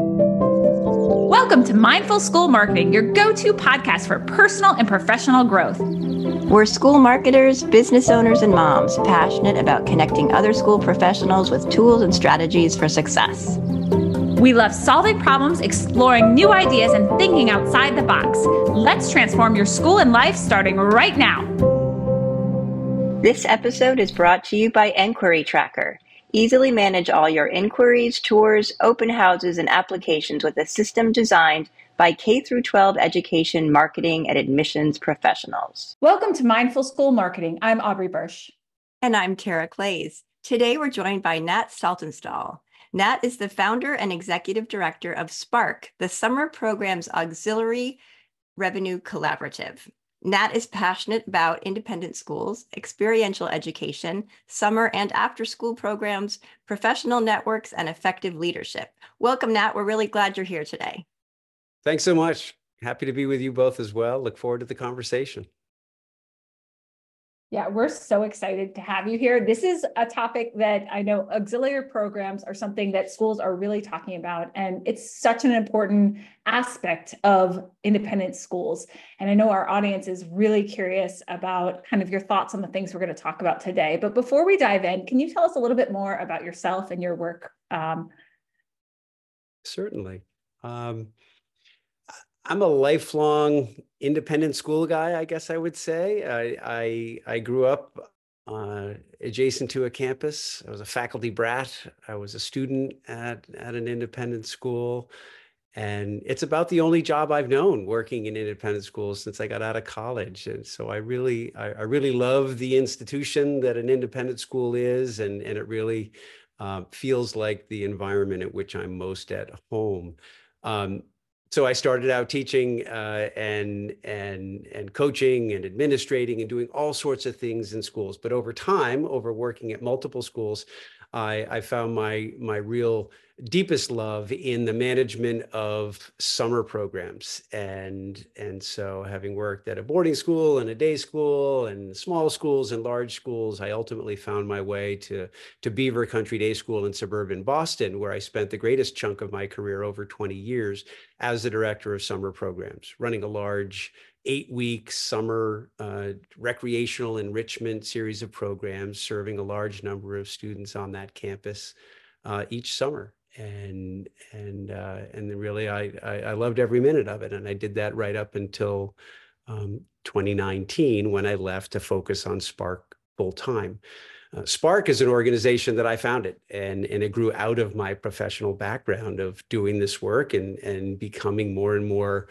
Welcome to Mindful School Marketing, your go to podcast for personal and professional growth. We're school marketers, business owners, and moms passionate about connecting other school professionals with tools and strategies for success. We love solving problems, exploring new ideas, and thinking outside the box. Let's transform your school and life starting right now. This episode is brought to you by Enquiry Tracker. Easily manage all your inquiries, tours, open houses, and applications with a system designed by K 12 education marketing and admissions professionals. Welcome to Mindful School Marketing. I'm Aubrey Bursch. And I'm Tara Claeys. Today we're joined by Nat Saltonstall. Nat is the founder and executive director of SPARC, the summer program's auxiliary revenue collaborative. Nat is passionate about independent schools, experiential education, summer and after school programs, professional networks, and effective leadership. Welcome, Nat. We're really glad you're here today. Thanks so much. Happy to be with you both as well. Look forward to the conversation. Yeah, we're so excited to have you here. This is a topic that I know auxiliary programs are something that schools are really talking about. And it's such an important aspect of independent schools. And I know our audience is really curious about kind of your thoughts on the things we're going to talk about today. But before we dive in, can you tell us a little bit more about yourself and your work? Um, Certainly. Um, I'm a lifelong independent school guy, I guess I would say. I I, I grew up uh, adjacent to a campus. I was a faculty brat. I was a student at at an independent school, and it's about the only job I've known working in independent schools since I got out of college. And so I really I, I really love the institution that an independent school is, and and it really uh, feels like the environment at which I'm most at home. Um, so I started out teaching uh, and and and coaching and administrating and doing all sorts of things in schools. But over time, over working at multiple schools, I, I found my my real deepest love in the management of summer programs. And and so having worked at a boarding school and a day school and small schools and large schools i ultimately found my way to to beaver country day school in suburban boston where i spent the greatest chunk of my career over 20 years as the director of summer programs running a large eight week summer uh, recreational enrichment series of programs serving a large number of students on that campus uh, each summer and and uh, and really I, I, I loved every minute of it and I did that right up until um, 2019 when I left to focus on SPARC full time. Uh, SPARC is an organization that I founded and and it grew out of my professional background of doing this work and and becoming more and more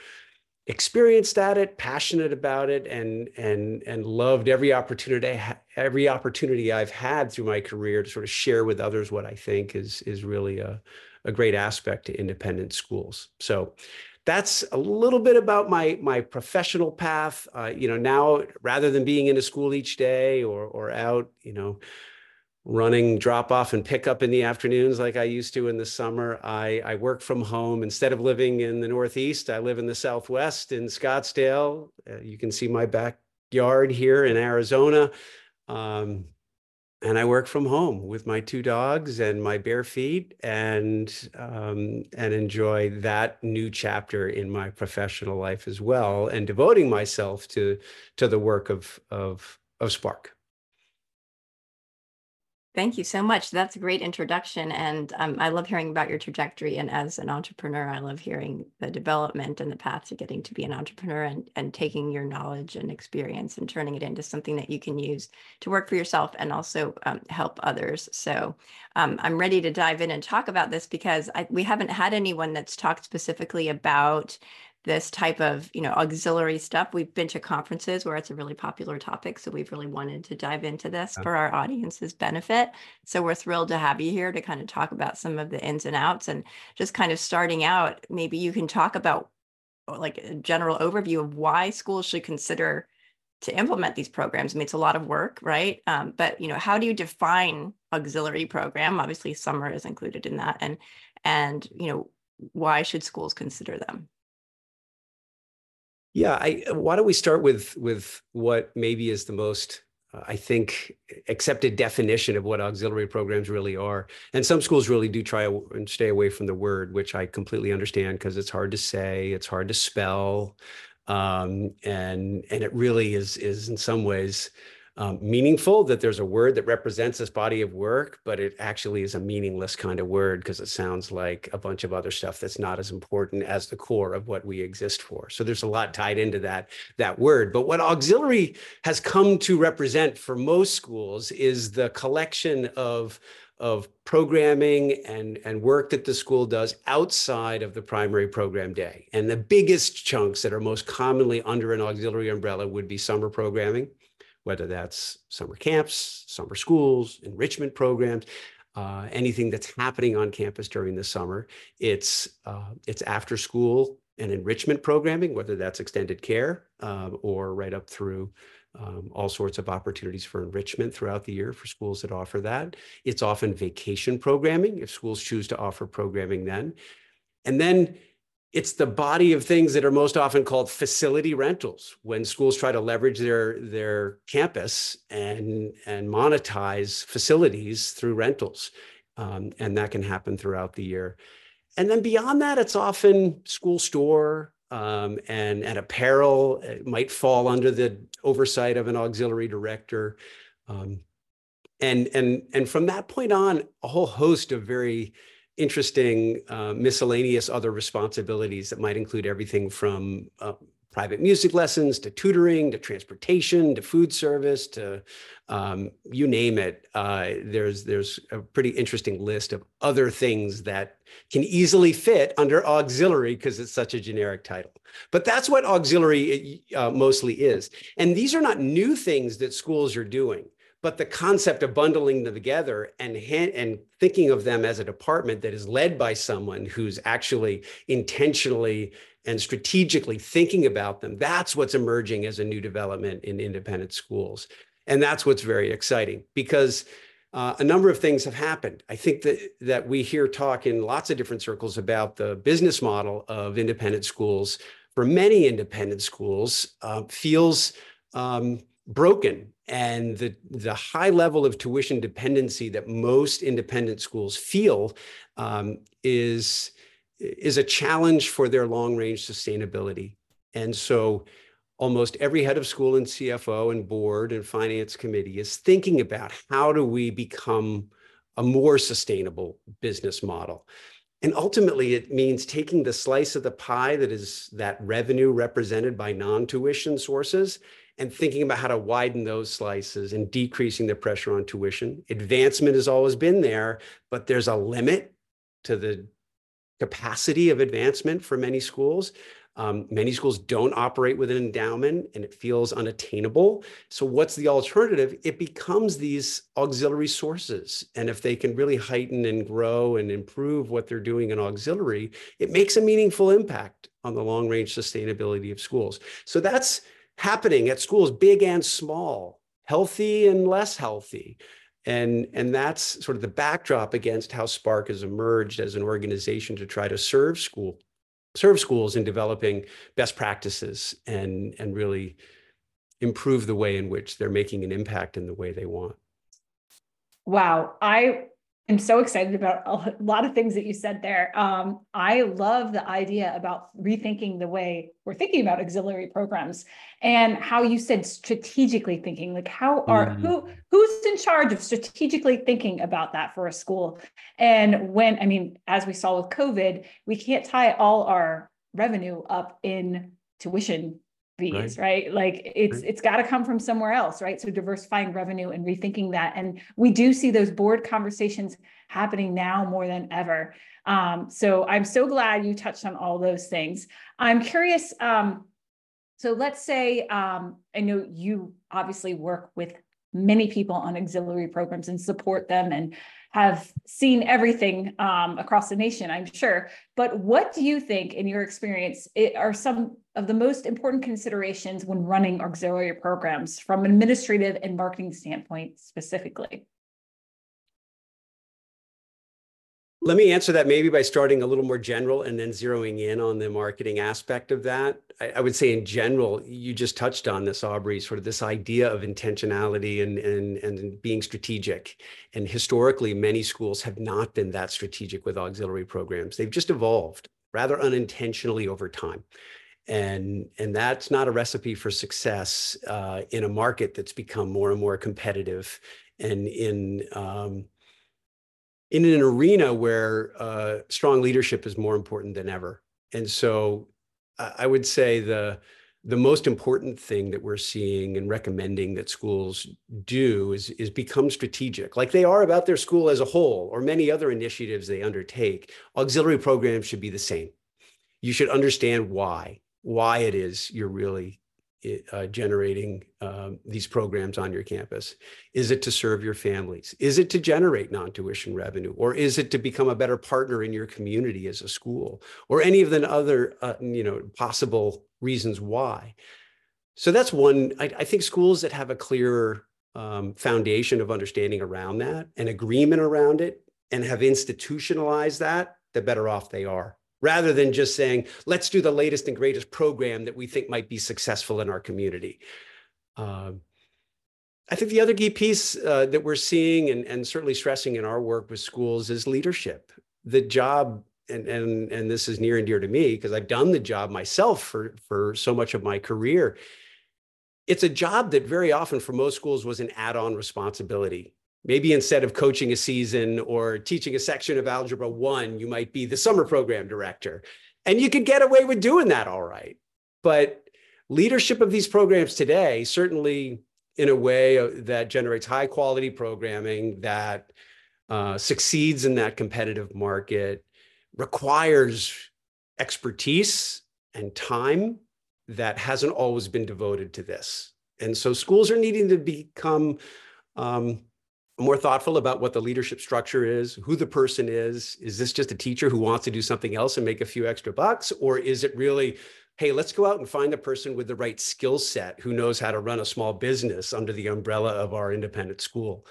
experienced at it, passionate about it, and and and loved every opportunity every opportunity I've had through my career to sort of share with others what I think is is really a a great aspect to independent schools. So that's a little bit about my my professional path. Uh, you know, now rather than being in a school each day or or out, you know, running drop off and pick up in the afternoons like I used to in the summer. I, I work from home. Instead of living in the Northeast, I live in the Southwest in Scottsdale. Uh, you can see my backyard here in Arizona. Um, and I work from home with my two dogs and my bare feet and um, and enjoy that new chapter in my professional life as well and devoting myself to to the work of of of SPARC. Thank you so much. That's a great introduction. And um, I love hearing about your trajectory. And as an entrepreneur, I love hearing the development and the path to getting to be an entrepreneur and, and taking your knowledge and experience and turning it into something that you can use to work for yourself and also um, help others. So um, I'm ready to dive in and talk about this because I, we haven't had anyone that's talked specifically about this type of you know auxiliary stuff we've been to conferences where it's a really popular topic so we've really wanted to dive into this for our audience's benefit so we're thrilled to have you here to kind of talk about some of the ins and outs and just kind of starting out maybe you can talk about like a general overview of why schools should consider to implement these programs. I mean, it's a lot of work, right? Um, but you know, how do you define auxiliary program? Obviously, summer is included in that, and and you know, why should schools consider them? Yeah, I, why don't we start with with what maybe is the most I think, accepted definition of what auxiliary programs really are. And some schools really do try and stay away from the word, which I completely understand because it's hard to say, it's hard to spell, um, and and it really is is in some ways um, meaningful that there's a word that represents this body of work, but it actually is a meaningless kind of word because it sounds like a bunch of other stuff that's not as important as the core of what we exist for. So there's a lot tied into that, that word. But what auxiliary has come to represent for most schools is the collection of of programming and, and work that the school does outside of the primary program day. And the biggest chunks that are most commonly under an auxiliary umbrella would be summer programming, whether that's summer camps, summer schools, enrichment programs, uh, anything that's happening on campus during the summer. It's uh, it's after school and enrichment programming, whether that's extended care uh, or right up through um, all sorts of opportunities for enrichment throughout the year for schools that offer that. It's often vacation programming if schools choose to offer programming then. And then it's the body of things that are most often called facility rentals. When schools try to leverage their their campus and and monetize facilities through rentals um, and that can happen throughout the year. And then beyond that it's often school store um, and and apparel. It might fall under the oversight of an auxiliary director. Um, and and and from that point on a whole host of very interesting uh, miscellaneous other responsibilities that might include everything from uh, private music lessons to tutoring to transportation to food service to um, you name it. Uh, there's there's a pretty interesting list of other things that can easily fit under auxiliary because it's such a generic title. But that's what auxiliary uh, mostly is. And these are not new things that schools are doing but the concept of bundling them together and and thinking of them as a department that is led by someone who's actually intentionally and strategically thinking about them that's what's emerging as a new development in independent schools and that's what's very exciting because uh, a number of things have happened. I think that that we hear talk in lots of different circles about the business model of independent schools. For many independent schools, uh, feels um, broken and the, the high level of tuition dependency that most independent schools feel um, is, is a challenge for their long range sustainability. And so almost every head of school and CFO and board and finance committee is thinking about how do we become a more sustainable business model. And ultimately, it means taking the slice of the pie that is that revenue represented by non tuition sources and thinking about how to widen those slices and decreasing the pressure on tuition. Advancement has always been there, but there's a limit to the capacity of advancement for many schools. Um, many schools don't operate with an endowment and it feels unattainable. So, what's the alternative? It becomes these auxiliary sources. And if they can really heighten and grow and improve what they're doing in auxiliary, it makes a meaningful impact on the long range sustainability of schools. So, that's happening at schools, big and small, healthy and less healthy. And, and that's sort of the backdrop against how SPARC has emerged as an organization to try to serve school, serve schools in developing best practices and, and really improve the way in which they're making an impact in the way they want. Wow. I I'm so excited about a lot of things that you said there. Um, I love the idea about rethinking the way we're thinking about auxiliary programs and how you said strategically thinking. Like, how are mm-hmm. who who's in charge of strategically thinking about that for a school? And when I mean, as we saw with COVID, we can't tie all our revenue up in tuition right. right? Like it's it's got to come from somewhere else, right? So diversifying revenue and rethinking that, and we do see those board conversations happening now more than ever. Um, so I'm so glad you touched on all those things. I'm curious. Um, so let's say um, I know you obviously work with many people on auxiliary programs and support them and have seen everything um, across the nation, I'm sure. But what do you think, in your experience, are some of the most important considerations when running auxiliary programs from an administrative and marketing standpoint specifically? Let me answer that maybe by starting a little more general and then zeroing in on the marketing aspect of that. I, I, would say in general, you just touched on this, Aubrey, sort of this idea of intentionality and, and, and being strategic. And historically, many schools have not been that strategic with auxiliary programs. They've just evolved rather unintentionally over time. And, and that's not a recipe for success uh, in a market that's become more and more competitive and in um, in an arena where uh, strong leadership is more important than ever. And so I would say the the most important thing that we're seeing and recommending that schools do is, is become strategic, like they are about their school as a whole or many other initiatives they undertake. Auxiliary programs should be the same. You should understand why, why it is you're really uh, generating um, these programs on your campus? Is it to serve your families? Is it to generate non-tuition revenue? Or is it to become a better partner in your community as a school? Or any of the other, uh, you know, possible reasons why? So that's one, I, I think schools that have a clearer um, foundation of understanding around that and agreement around it and have institutionalized that, the better off they are rather than just saying, let's do the latest and greatest program that we think might be successful in our community. Uh, I think the other key piece uh, that we're seeing and, and certainly stressing in our work with schools is leadership. The job, and, and, and this is near and dear to me because I've done the job myself for, for so much of my career. It's a job that very often for most schools was an add-on responsibility maybe instead of coaching a season or teaching a section of algebra one you might be the summer program director. And you could get away with doing that all right. But leadership of these programs today certainly in a way uh, that generates high quality programming that uh, succeeds in that competitive market requires expertise and time that hasn't always been devoted to this. And so schools are needing to become um, more thoughtful about what the leadership structure is, who the person is. Is this just a teacher who wants to do something else and make a few extra bucks? Or is it really, hey, let's go out and find the person with the right skill set who knows how to run a small business under the umbrella of our independent school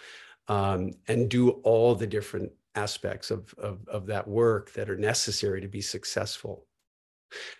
um, and do all the different aspects of, of, of that work that are necessary to be successful.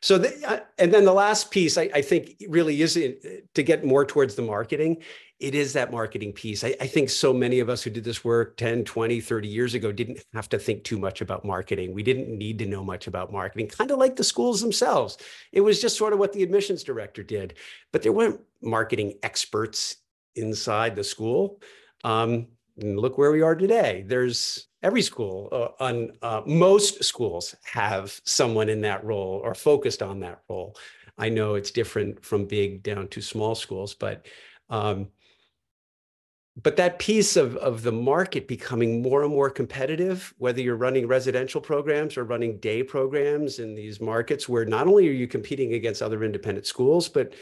So, the, uh, and then the last piece I, I think really is to get more towards the marketing it is that marketing piece. I, I, think so many of us who did this work 10, 20, 30 years ago didn't have to think too much about marketing. We didn't need to know much about marketing, kind of like the schools themselves. It was just sort of what the admissions director did. But there weren't marketing experts inside the school. Um, look where we are today. There's every school, uh, on uh, most schools have someone in that role or focused on that role. I know it's different from big down to small schools, but um, but that piece of, of the market becoming more and more competitive, whether you're running residential programs or running day programs in these markets where not only are you competing against other independent schools, but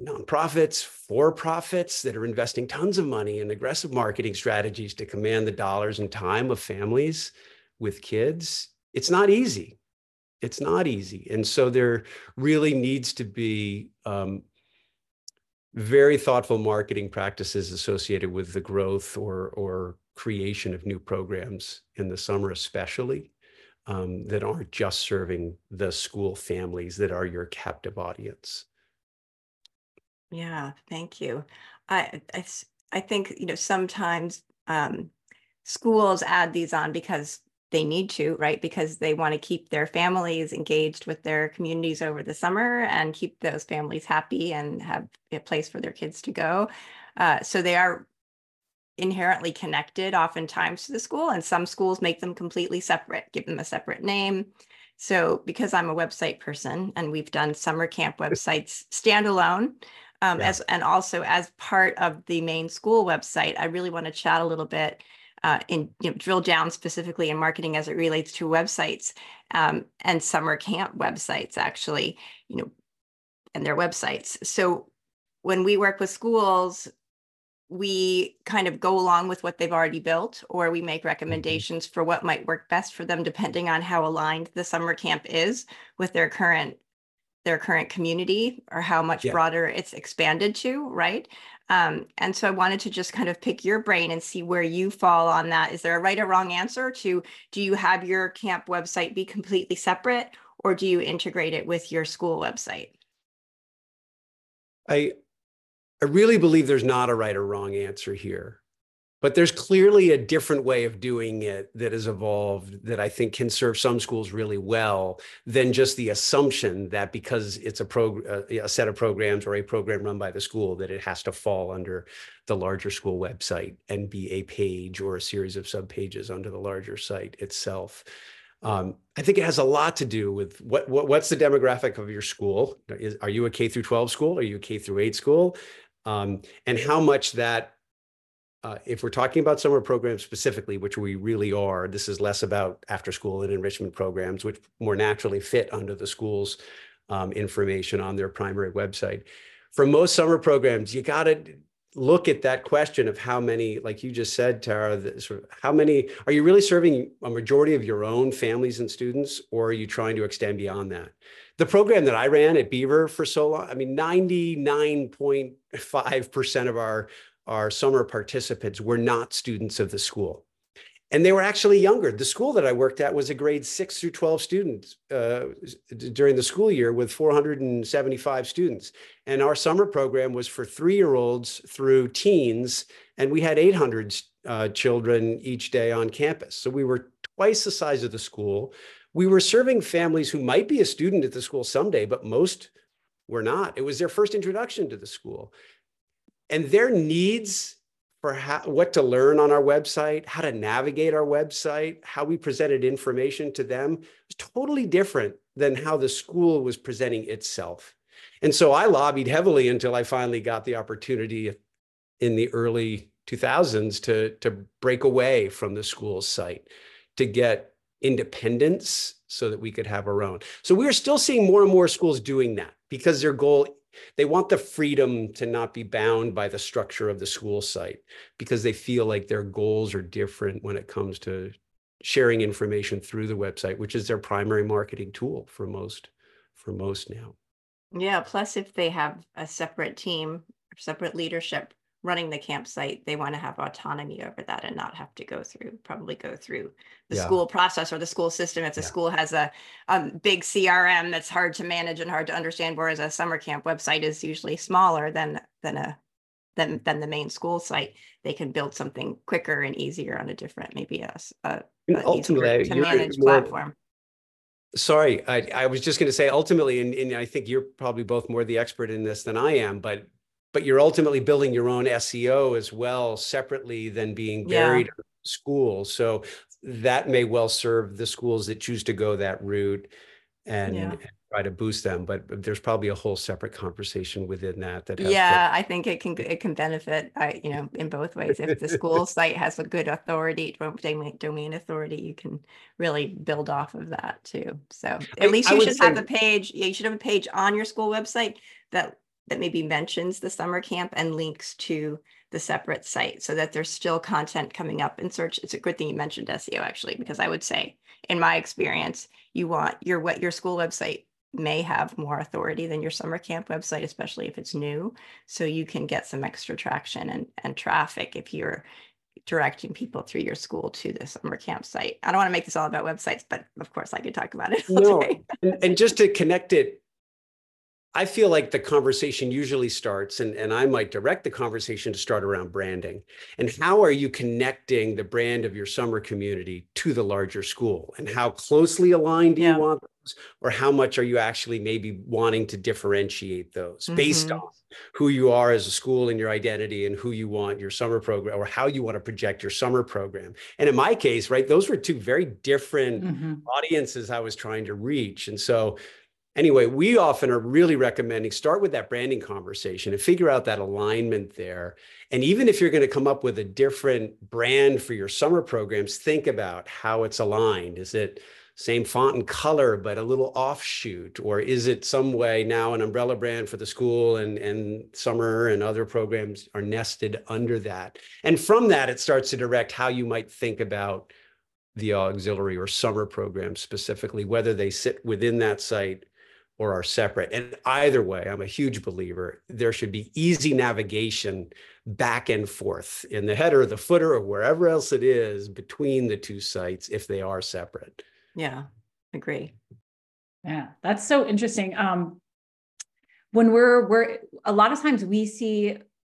nonprofits, for profits that are investing tons of money in aggressive marketing strategies to command the dollars and time of families with kids. It's not easy. It's not easy. And so there really needs to be um, very thoughtful marketing practices associated with the growth or or creation of new programs in the summer especially um, that aren't just serving the school families that are your captive audience. Yeah thank you. I i, I think you know sometimes um, schools add these on because they need to, right? Because they want to keep their families engaged with their communities over the summer and keep those families happy and have a place for their kids to go. Uh, so they are inherently connected oftentimes to the school, and some schools make them completely separate, give them a separate name. So because I'm a website person and we've done summer camp websites standalone, um, yeah. as and also as part of the main school website, I really want to chat a little bit uh, in you know, drill down specifically in marketing as it relates to websites um, and summer camp websites actually you know and their websites so when we work with schools we kind of go along with what they've already built or we make mm-hmm. recommendations for what might work best for them depending on how aligned the summer camp is with their current their current community or how much Yeah. broader it's expanded to, right? Um, and so I wanted to just kind of pick your brain and see where you fall on that. Is there a right or wrong answer to do you have your camp website be completely separate or do you integrate it with your school website? I I really believe there's not a right or wrong answer here. But there's clearly a different way of doing it that has evolved that I think can serve some schools really well than just the assumption that because it's a prog- uh, a set of programs or a program run by the school that it has to fall under the larger school website and be a page or a series of subpages under the larger site itself. Um, I think it has a lot to do with what, what what's the demographic of your school? Is, are you a K through 12 school? Are you a K through 8 school? Um, and how much that uh, if we're talking about summer programs specifically, which we really are, this is less about after school and enrichment programs, which more naturally fit under the school's um, information on their primary website. For most summer programs, you got to look at that question of how many, like you just said, Tara, the, sort of how many are you really serving a majority of your own families and students, or are you trying to extend beyond that? The program that I ran at Beaver for so long, I mean, 99.5% of our our summer participants were not students of the school. And they were actually younger. The school that I worked at was a grade six through 12 students uh, during the school year with 475 students. And our summer program was for three year olds through teens. And we had 800 uh, children each day on campus. So we were twice the size of the school. We were serving families who might be a student at the school someday, but most were not. It was their first introduction to the school and their needs for what to learn on our website, how to navigate our website, how we presented information to them was totally different than how the school was presenting itself. And so I lobbied heavily until I finally got the opportunity in the early 2000s to, to break away from the school's site, to get independence so that we could have our own. So we're still seeing more and more schools doing that because their goal they want the freedom to not be bound by the structure of the school site because they feel like their goals are different when it comes to sharing information through the website which is their primary marketing tool for most for most now. Yeah plus if they have a separate team separate leadership running the campsite, they want to have autonomy over that and not have to go through, probably go through the yeah. school process or the school system. If the yeah. school has a, a big CRM that's hard to manage and hard to understand, whereas a summer camp website is usually smaller than than a than than the main school site, they can build something quicker and easier on a different, maybe a, a, a ultimately to manage more, platform. Sorry, I, I was just going to say ultimately, and, and I think you're probably both more the expert in this than I am, but but you're ultimately building your own SEO as well separately than being buried yeah. in school. So that may well serve the schools that choose to go that route and, yeah. and try to boost them. But there's probably a whole separate conversation within that. That yeah, to- I think it can it can benefit. I you know in both ways. If the school site has a good authority, domain, domain authority, you can really build off of that too. So at I, least you should have a page. Yeah, you should have a page on your school website that that maybe mentions the summer camp and links to the separate site so that there's still content coming up in search. It's a good thing you mentioned SEO actually, because I would say in my experience, you want your what your school website may have more authority than your summer camp website, especially if it's new. So you can get some extra traction and, and traffic if you're directing people through your school to the summer camp site. I don't want to make this all about websites, but of course I could talk about it. no, and, and just to connect it I feel like the conversation usually starts, and, and I might direct the conversation to start around branding. And how are you connecting the brand of your summer community to the larger school? And how closely aligned do yeah. you want those? Or how much are you actually maybe wanting to differentiate those mm-hmm. based on who you are as a school and your identity and who you want your summer program or how you want to project your summer program? And in my case, right, those were two very different mm-hmm. audiences I was trying to reach. And so anyway, we often are really recommending start with that branding conversation and figure out that alignment there. And even if you're going to come up with a different brand for your summer programs, think about how it's aligned. Is it same font and color, but a little offshoot? Or is it some way now an umbrella brand for the school and, and summer and other programs are nested under that? And from that, it starts to direct how you might think about the auxiliary or summer program specifically, whether they sit within that site or are separate. And either way, I'm a huge believer there should be easy navigation back and forth in the header, the footer, or wherever else it is between the two sites if they are separate. Yeah, agree. Yeah, that's so interesting. Um, when we're we're a lot of times we see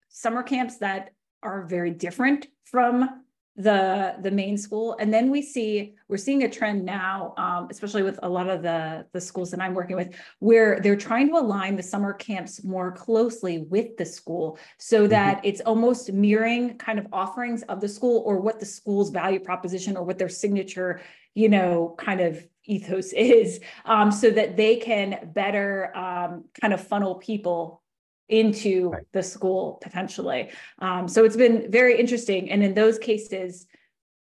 summer camps that are very different from the the main school and then we see we're seeing a trend now um, especially with a lot of the the schools that i'm working with where they're trying to align the summer camps more closely with the school so mm-hmm. that mm-hmm. it's almost mirroring kind of offerings of the school or what the school's value proposition or what their signature you know kind of ethos is um, so that they can better um, kind of funnel people into right. the school potentially. Um, so it's been very interesting. And in those cases,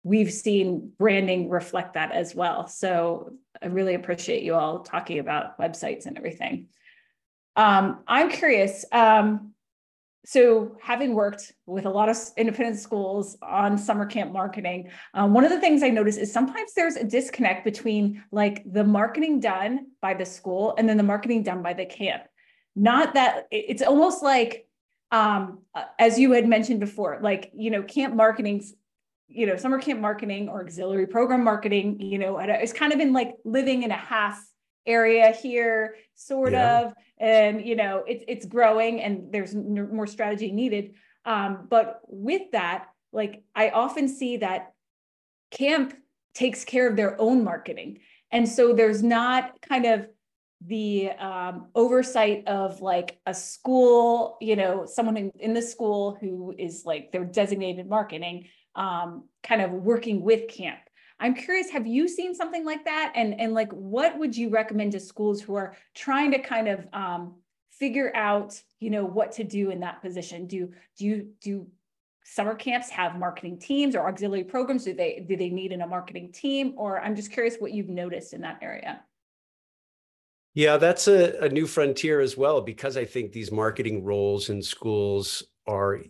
we've seen branding reflect that as well. So I really appreciate you all talking about websites and everything. Um, I'm curious. Um, so having worked with a lot of independent schools on summer camp marketing, um, one of the things I notice is sometimes there's a disconnect between like the marketing done by the school and then the marketing done by the camp not that it's almost like um, uh, as you had mentioned before like you know camp marketing you know summer camp marketing or auxiliary program marketing you know it's kind of been like living in a half area here sort yeah. of and you know it's it's growing and there's more strategy needed um, but with that like i often see that camp takes care of their own marketing and so there's not kind of the um, oversight of like a school, you know, someone in, in the school who is like their designated marketing, um, kind of working with camp. I'm curious, have you seen something like that? And, and like, what would you recommend to schools who are trying to kind of um, figure out, you know, what to do in that position? Do, do you, do summer camps have marketing teams or auxiliary programs? Do they, do they need in a marketing team? Or I'm just curious what you've noticed in that area. Yeah, that's a, a new frontier as well, because I think these marketing roles in schools are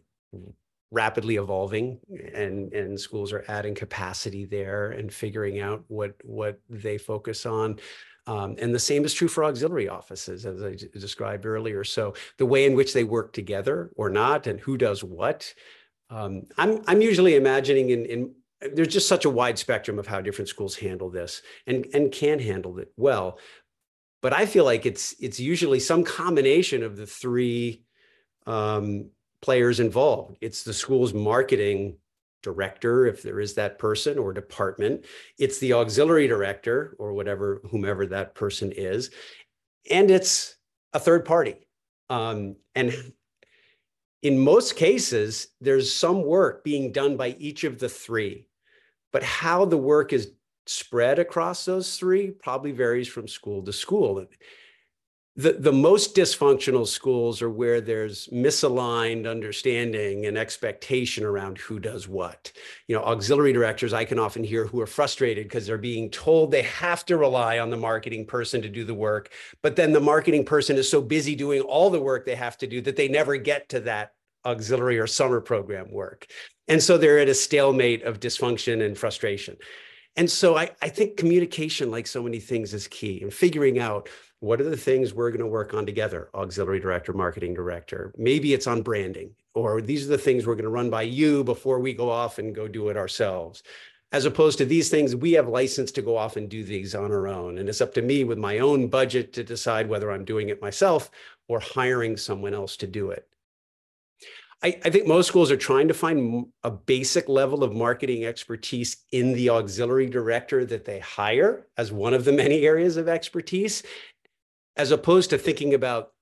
rapidly evolving and and schools are adding capacity there and figuring out what what they focus on. Um, and the same is true for auxiliary offices as i described earlier. So the way in which they work together or not and who does what um, i'm i'm usually imagining in in there's just such a wide spectrum of how different schools handle this and and can handle it well but I feel like it's it's usually some combination of the three um, players involved. It's the school's marketing director, if there is that person, or department. It's the auxiliary director, or whatever, whomever that person is, and it's a third party. Um, and in most cases, there's some work being done by each of the three, but how the work is spread across those three probably varies from school to school. The, the most dysfunctional schools are where there's misaligned understanding and expectation around who does what. You know, auxiliary directors, I can often hear who are frustrated because they're being told they have to rely on the marketing person to do the work. But then the marketing person is so busy doing all the work they have to do that they never get to that auxiliary or summer program work. And so they're at a stalemate of dysfunction and frustration. And so I, I think communication, like so many things, is key and figuring out what are the things we're going to work on together, auxiliary director, marketing director. Maybe it's on branding, or these are the things we're going to run by you before we go off and go do it ourselves. As opposed to these things, we have license to go off and do these on our own. And it's up to me with my own budget to decide whether I'm doing it myself or hiring someone else to do it. I, I, think most schools are trying to find a basic level of marketing expertise in the auxiliary director that they hire as one of the many areas of expertise, as opposed to thinking about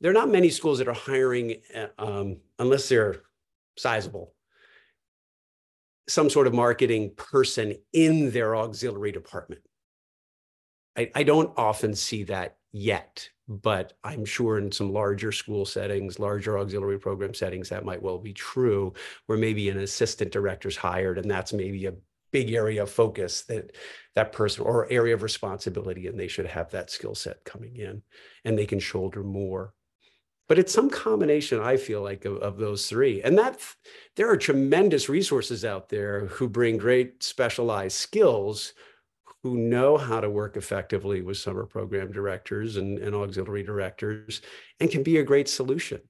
there are not many schools that are hiring, uh, um, unless they're sizable, some sort of marketing person in their auxiliary department. I, I don't often see that yet but I'm sure in some larger school settings, larger auxiliary program settings, that might well be true, where maybe an assistant director's hired, and that's maybe a big area of focus that that person or area of responsibility, and they should have that skill set coming in, and they can shoulder more. But it's some combination, I feel like, of, of those three. And that there are tremendous resources out there who bring great specialized skills who know how to work effectively with summer program directors and, and auxiliary directors and can be a great solution.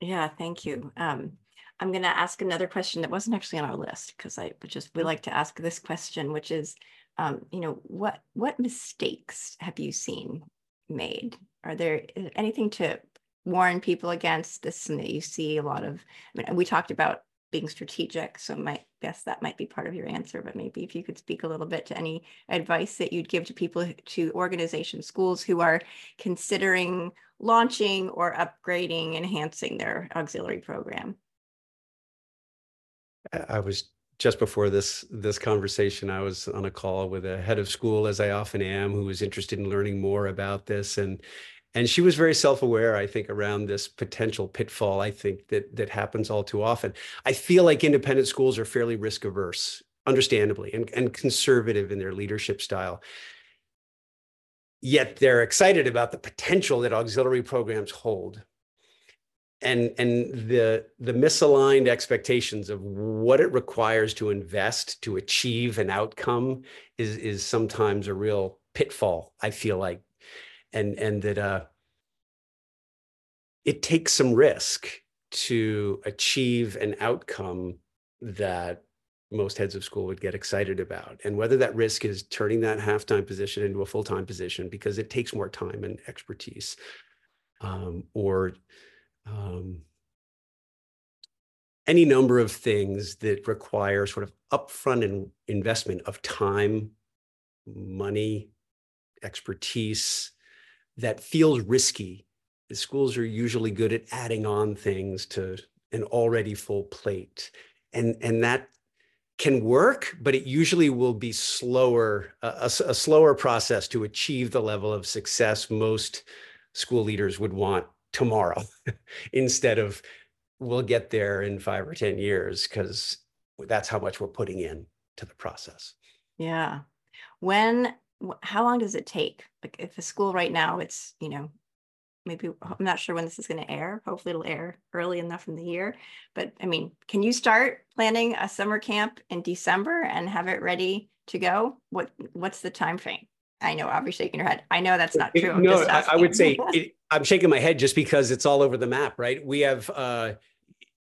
Yeah, thank you. Um, I'm going to ask another question that wasn't actually on our list because I would just we like to ask this question, which is, um, you know, what what mistakes have you seen made? Are there anything to warn people against this and that you see a lot of? I mean, we talked about being strategic, so my guess that might be part of your answer. But maybe if you could speak a little bit to any advice that you'd give to people, to organizations, schools who are considering launching or upgrading, enhancing their auxiliary program. I was just before this this conversation i was on a call with a head of school as i often am who was interested in learning more about this and and she was very self-aware i think around this potential pitfall i think that that happens all too often. I feel like independent schools are fairly risk averse understandably and, and conservative in their leadership style. Yet they're excited about the potential that auxiliary programs hold. And and the the misaligned expectations of what it requires to invest to achieve an outcome is is sometimes a real pitfall i feel like and and that uh it takes some risk to achieve an outcome that most heads of school would get excited about. And whether that risk is turning that half-time position into a full-time position because it takes more time and expertise um, or um, any number of things that require sort of upfront in, investment of time, money, expertise that feels risky. The schools are usually good at adding on things to an already full plate. And, and that can work, but it usually will be slower, a, a, slower process to achieve the level of success most school leaders would want tomorrow instead of we'll get there in five or 10 years because that's how much we're putting in to the process. Yeah. When, how long does it take? Like if a school right now, it's, you know, maybe I'm not sure when this is going to air. Hopefully it'll air early enough in the year. But I mean, can you start planning a summer camp in December and have it ready to go? What what's the time frame? I know, obviously, shaking your head. I know that's not true. no, I, I, would say it, I'm shaking my head just because it's all over the map, right? We have uh,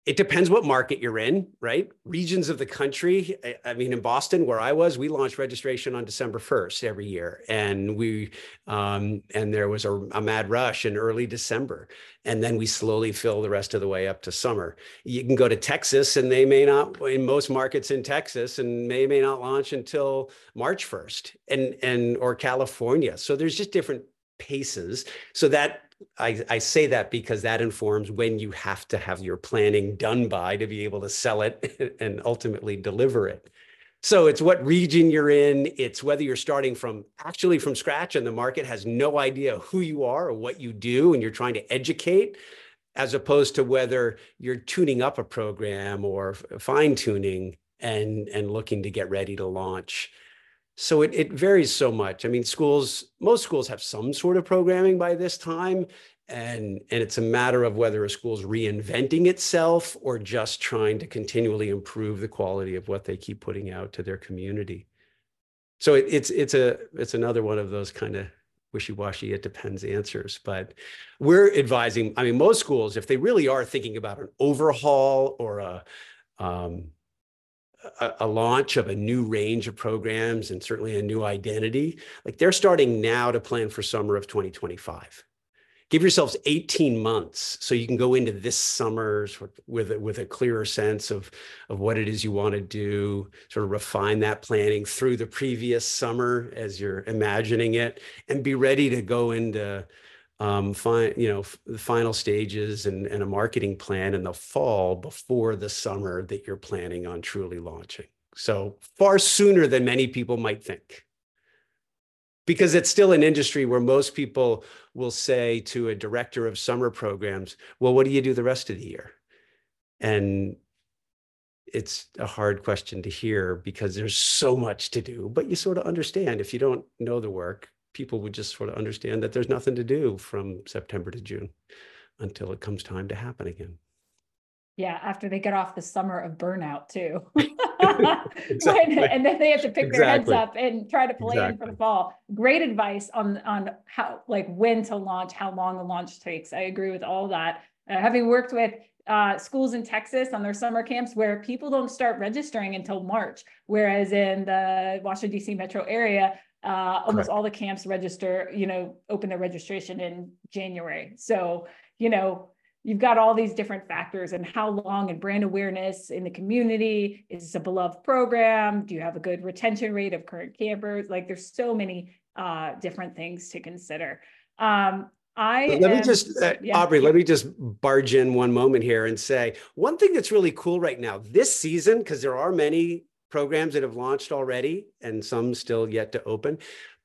it depends what market you're in, right? Regions of the country. I, mean, in Boston, where I was, we launched registration on December 1st every year, and we um, and there was a, a, mad rush in early December, and then we slowly fill the rest of the way up to summer. You can go to Texas, and they may not in most markets in Texas, and may may not launch until March 1st, and and or California. So there's just different paces. So that I, I say that because that informs when you have to have your planning done by to be able to sell it and ultimately deliver it. So it's what region you're in. It's whether you're starting from actually from scratch and the market has no idea who you are or what you do and you're trying to educate, as opposed to whether you're tuning up a program or fine tuning and, and looking to get ready to launch. So it, it varies so much. I mean, schools, most schools have some sort of programming by this time. And, and it's a matter of whether a school's reinventing itself or just trying to continually improve the quality of what they keep putting out to their community. So it, it's it's a it's another one of those kind of wishy-washy it depends answers but we're advising i mean most schools if they really are thinking about an overhaul or a um, a, a, launch of a new range of programs and certainly a new identity, like they're starting now to plan for summer of 2025. Give yourselves 18 months so you can go into this summer with, with a clearer sense of, of what it is you want to do, sort of refine that planning through the previous summer as you're imagining it, and be ready to go into um, find, you know, the final stages and, and a marketing plan in the fall before the summer that you're planning on truly launching. So far sooner than many people might think. Because it's still an industry where most people will say to a director of summer programs, well, what do you do the rest of the year? And it's a hard question to hear because there's so much to do, but you sort of understand if you don't know the work, people would just sort of understand that there's nothing to do from September to June until it comes time to happen again. Yeah, after they get off the summer of burnout too. exactly. and then they have to pick exactly. their heads up and try to plan exactly. for the fall. Great advice on on how like when to launch, how long the launch takes. I agree with all that. Uh, having worked with uh, schools in Texas on their summer camps where people don't start registering until March, whereas in the Washington D.C. metro area, uh, almost Correct. all the camps register, you know, open their registration in January. So, you know, you've got all these different factors and how long and brand awareness in the community is this a beloved program do you have a good retention rate of current campers like there's so many uh, different things to consider um, I let am, me just, uh, yeah. Aubrey, let me just barge in one moment here and say one thing that's really cool right now this season, because there are many programs that have launched already and some still yet to open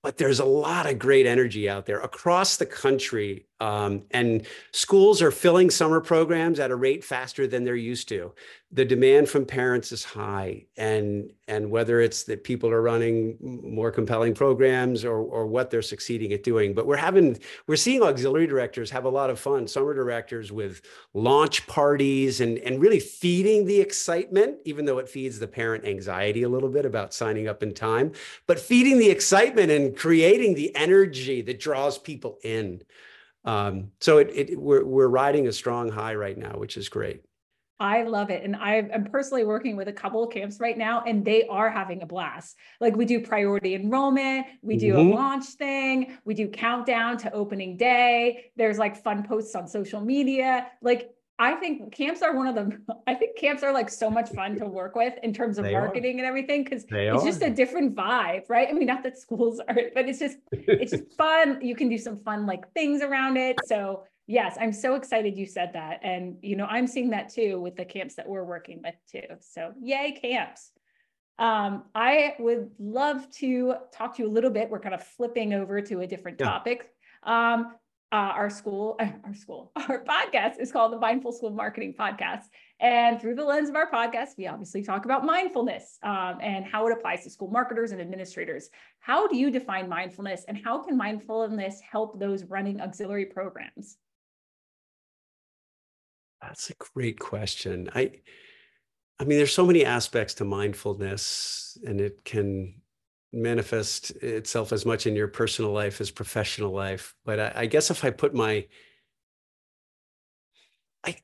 but there's a lot of great energy out there across the country. Um, and schools are filling summer programs at a rate faster than they're used to. The demand from parents is high. And, and whether it's that people are running more compelling programs or, or what they're succeeding at doing. But we're having, we're seeing auxiliary directors have a lot of fun, summer directors with launch parties and, and really feeding the excitement, even though it feeds the parent anxiety a little bit about signing up in time, but feeding the excitement and creating the energy that draws people in. Um, so it, it, we're, we're riding a strong high right now, which is great. I love it. And I am personally working with a couple of camps right now, and they are having a blast. Like we do priority enrollment, we do mm-hmm. a launch thing, we do countdown to opening day. There's like fun posts on social media. Like I think camps are one of them. I think camps are like so much fun to work with in terms of they marketing are. and everything because it's are. just a different vibe, right? I mean, not that schools are, but it's just it's just fun. You can do some fun like things around it. So yes, I'm so excited you said that, and you know I'm seeing that too with the camps that we're working with too. So yay camps. Um, I would love to talk to you a little bit. We're kind of flipping over to a different yeah. topic. Um, uh, our school, our school, our podcast is called the Mindful School Marketing Podcast. And through the lens of our podcast, we obviously talk about mindfulness um, and how it applies to school marketers and administrators. How do you define mindfulness and how can mindfulness help those running auxiliary programs? That's a great question. I, I mean, there's so many aspects to mindfulness, and it can manifest itself as much in your personal life as professional life. But I, I, guess if I put my, I,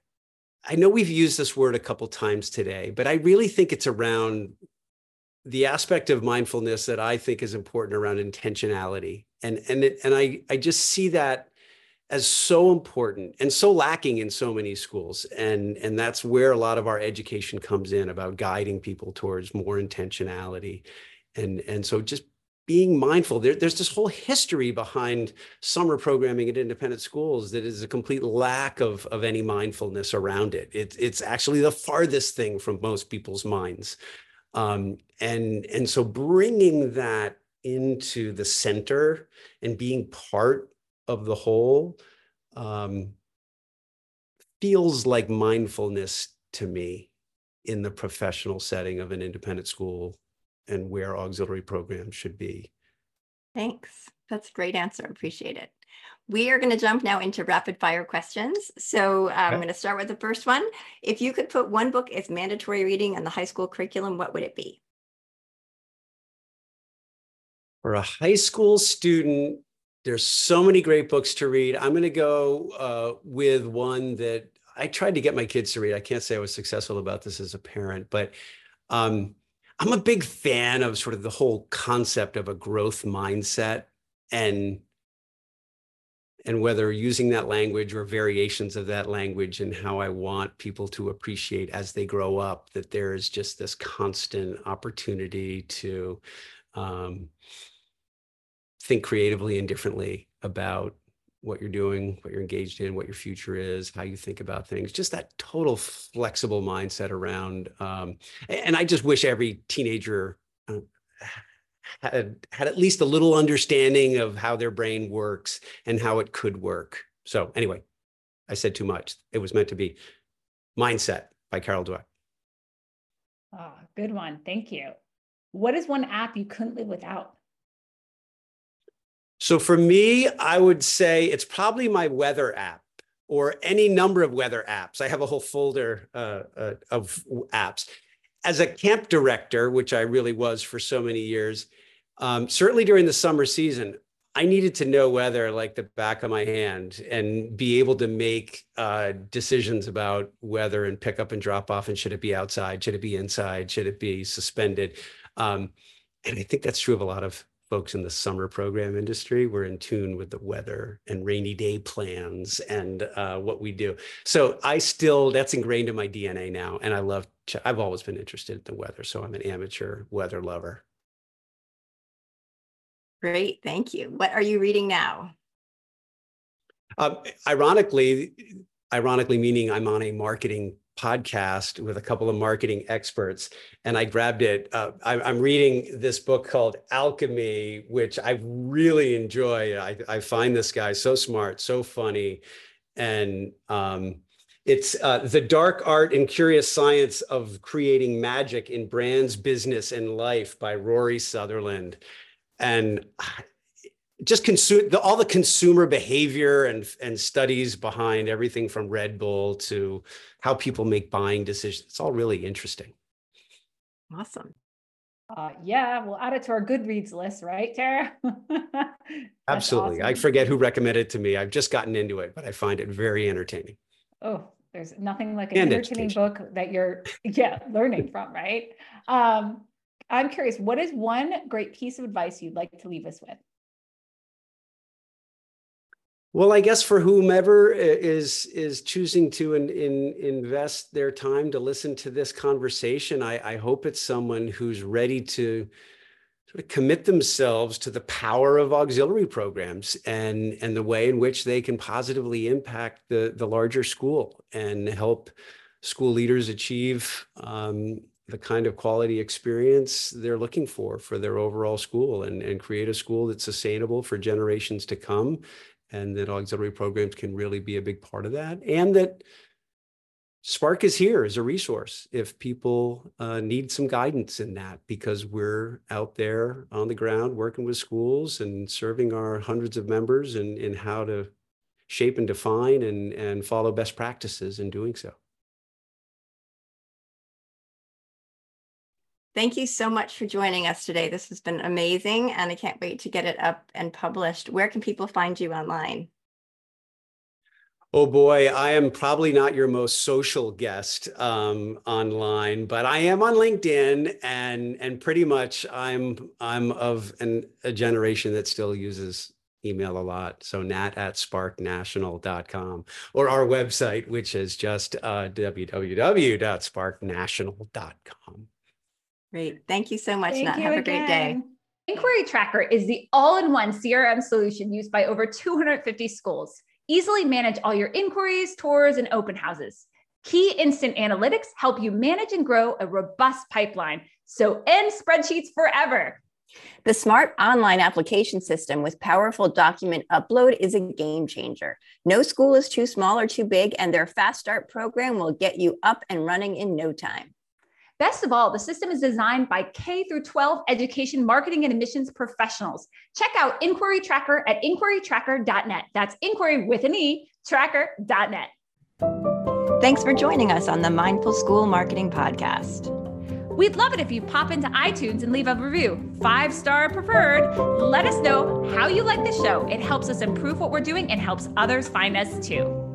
I know we've used this word a couple times today, but I really think it's around the aspect of mindfulness that I think is important around intentionality, and and it, and I I just see that as so important and so lacking in so many schools and and that's where a lot of our education comes in about guiding people towards more intentionality and and so just being mindful there, there's this whole history behind summer programming at independent schools that is a complete lack of, of any mindfulness around it. it it's actually the farthest thing from most people's minds um, and and so bringing that into the center and being part of the whole um, feels like mindfulness to me in the professional setting of an independent school and where auxiliary programs should be. Thanks. That's a great answer. Appreciate it. We are going to jump now into rapid fire questions. So um. I'm going to start with the first one. If you could put one book as mandatory reading in the high school curriculum, what would it be? For a high school student, there's so many great books to read. I'm going to go uh, with one that I tried to get my kids to read. I can't say I was successful about this as a parent, but um, I'm a big fan of sort of the whole concept of a growth mindset and and whether using that language or variations of that language and how I want people to appreciate as they grow up that there is just this constant opportunity to um, think creatively and differently about what you're doing, what you're engaged in, what your future is, how you think about things, just that total flexible mindset around. Um, and I just wish every teenager uh, had had at least a little understanding of how their brain works and how it could work. So anyway, I said too much. It was meant to be Mindset by Carol Dweck. Oh, good one. Thank you. What is one app you couldn't live without? So for me, I would say it's probably my weather app or any number of weather apps. I have a whole folder uh, uh, of apps. As a camp director, which I really was for so many years, um, certainly during the summer season, I needed to know weather like the back of my hand and be able to make uh, decisions about weather and pick up and drop off and should it be outside, should it be inside, should it be suspended. Um, and I think that's true of a lot of folks in the summer program industry. We're in tune with the weather and rainy day plans and uh, what we do. So I still, that's ingrained in my DNA now. And I love, I've always been interested in the weather. So I'm an amateur weather lover. Great. Thank you. What are you reading now? Uh, ironically, ironically, meaning I'm on a marketing podcast with a couple of marketing experts, and I grabbed it. Uh, I, am reading this book called Alchemy, which I really enjoy. I, I find this guy so smart, so funny, and um, it's uh, the dark art and curious science of creating magic in brands, business, and life by Rory Sutherland. And just consume all the consumer behavior and and studies behind everything from Red Bull to how people make buying decisions. It's all really interesting. Awesome. Uh, yeah, we'll add it to our Goodreads list, right, Tara? Absolutely. Awesome. I forget who recommended it to me. I've just gotten into it, but I find it very entertaining. Oh, there's nothing like an and entertaining book that you're yeah learning from, right? Um, I'm curious, what is one great piece of advice you'd like to leave us with? Well, I guess for whomever is is choosing to in, in, invest their time to listen to this conversation, I, I hope it's someone who's ready to sort of commit themselves to the power of auxiliary programs and and the way in which they can positively impact the the larger school and help school leaders achieve um, the kind of quality experience they're looking for for their overall school and, and create a school that's sustainable for generations to come and that auxiliary programs can really be a big part of that and that SPARC is here as a resource if people uh, need some guidance in that because we're out there on the ground working with schools and serving our hundreds of members in, in how to shape and define and, and follow best practices in doing so Thank you so much for joining us today. This has been amazing, and I can't wait to get it up and published. Where can people find you online? Oh boy, I am probably not your most social guest um, online, but I am on LinkedIn, and and pretty much I'm I'm of an, a generation that still uses email a lot. So nat at sparcnational.com or our website, which is just uh, www.sparcnational.com. Great. Thank you so much, Thank Nat. Have again. a great day. Inquiry Tracker is the all in one CRM solution used by over 250 schools. Easily manage all your inquiries, tours, and open houses. Key instant analytics help you manage and grow a robust pipeline. So end spreadsheets forever. The smart online application system with powerful document upload is a game changer. No school is too small or too big, and their Fast Start program will get you up and running in no time. Best of all, the system is designed by K through 12 education marketing and admissions professionals. Check out Inquiry Tracker at inquirytracker.net. That's inquiry with an E, tracker.net. Thanks for joining us on the Mindful School Marketing Podcast. We'd love it if you pop into iTunes and leave a review, five star preferred. Let us know how you like the show. It helps us improve what we're doing and helps others find us too.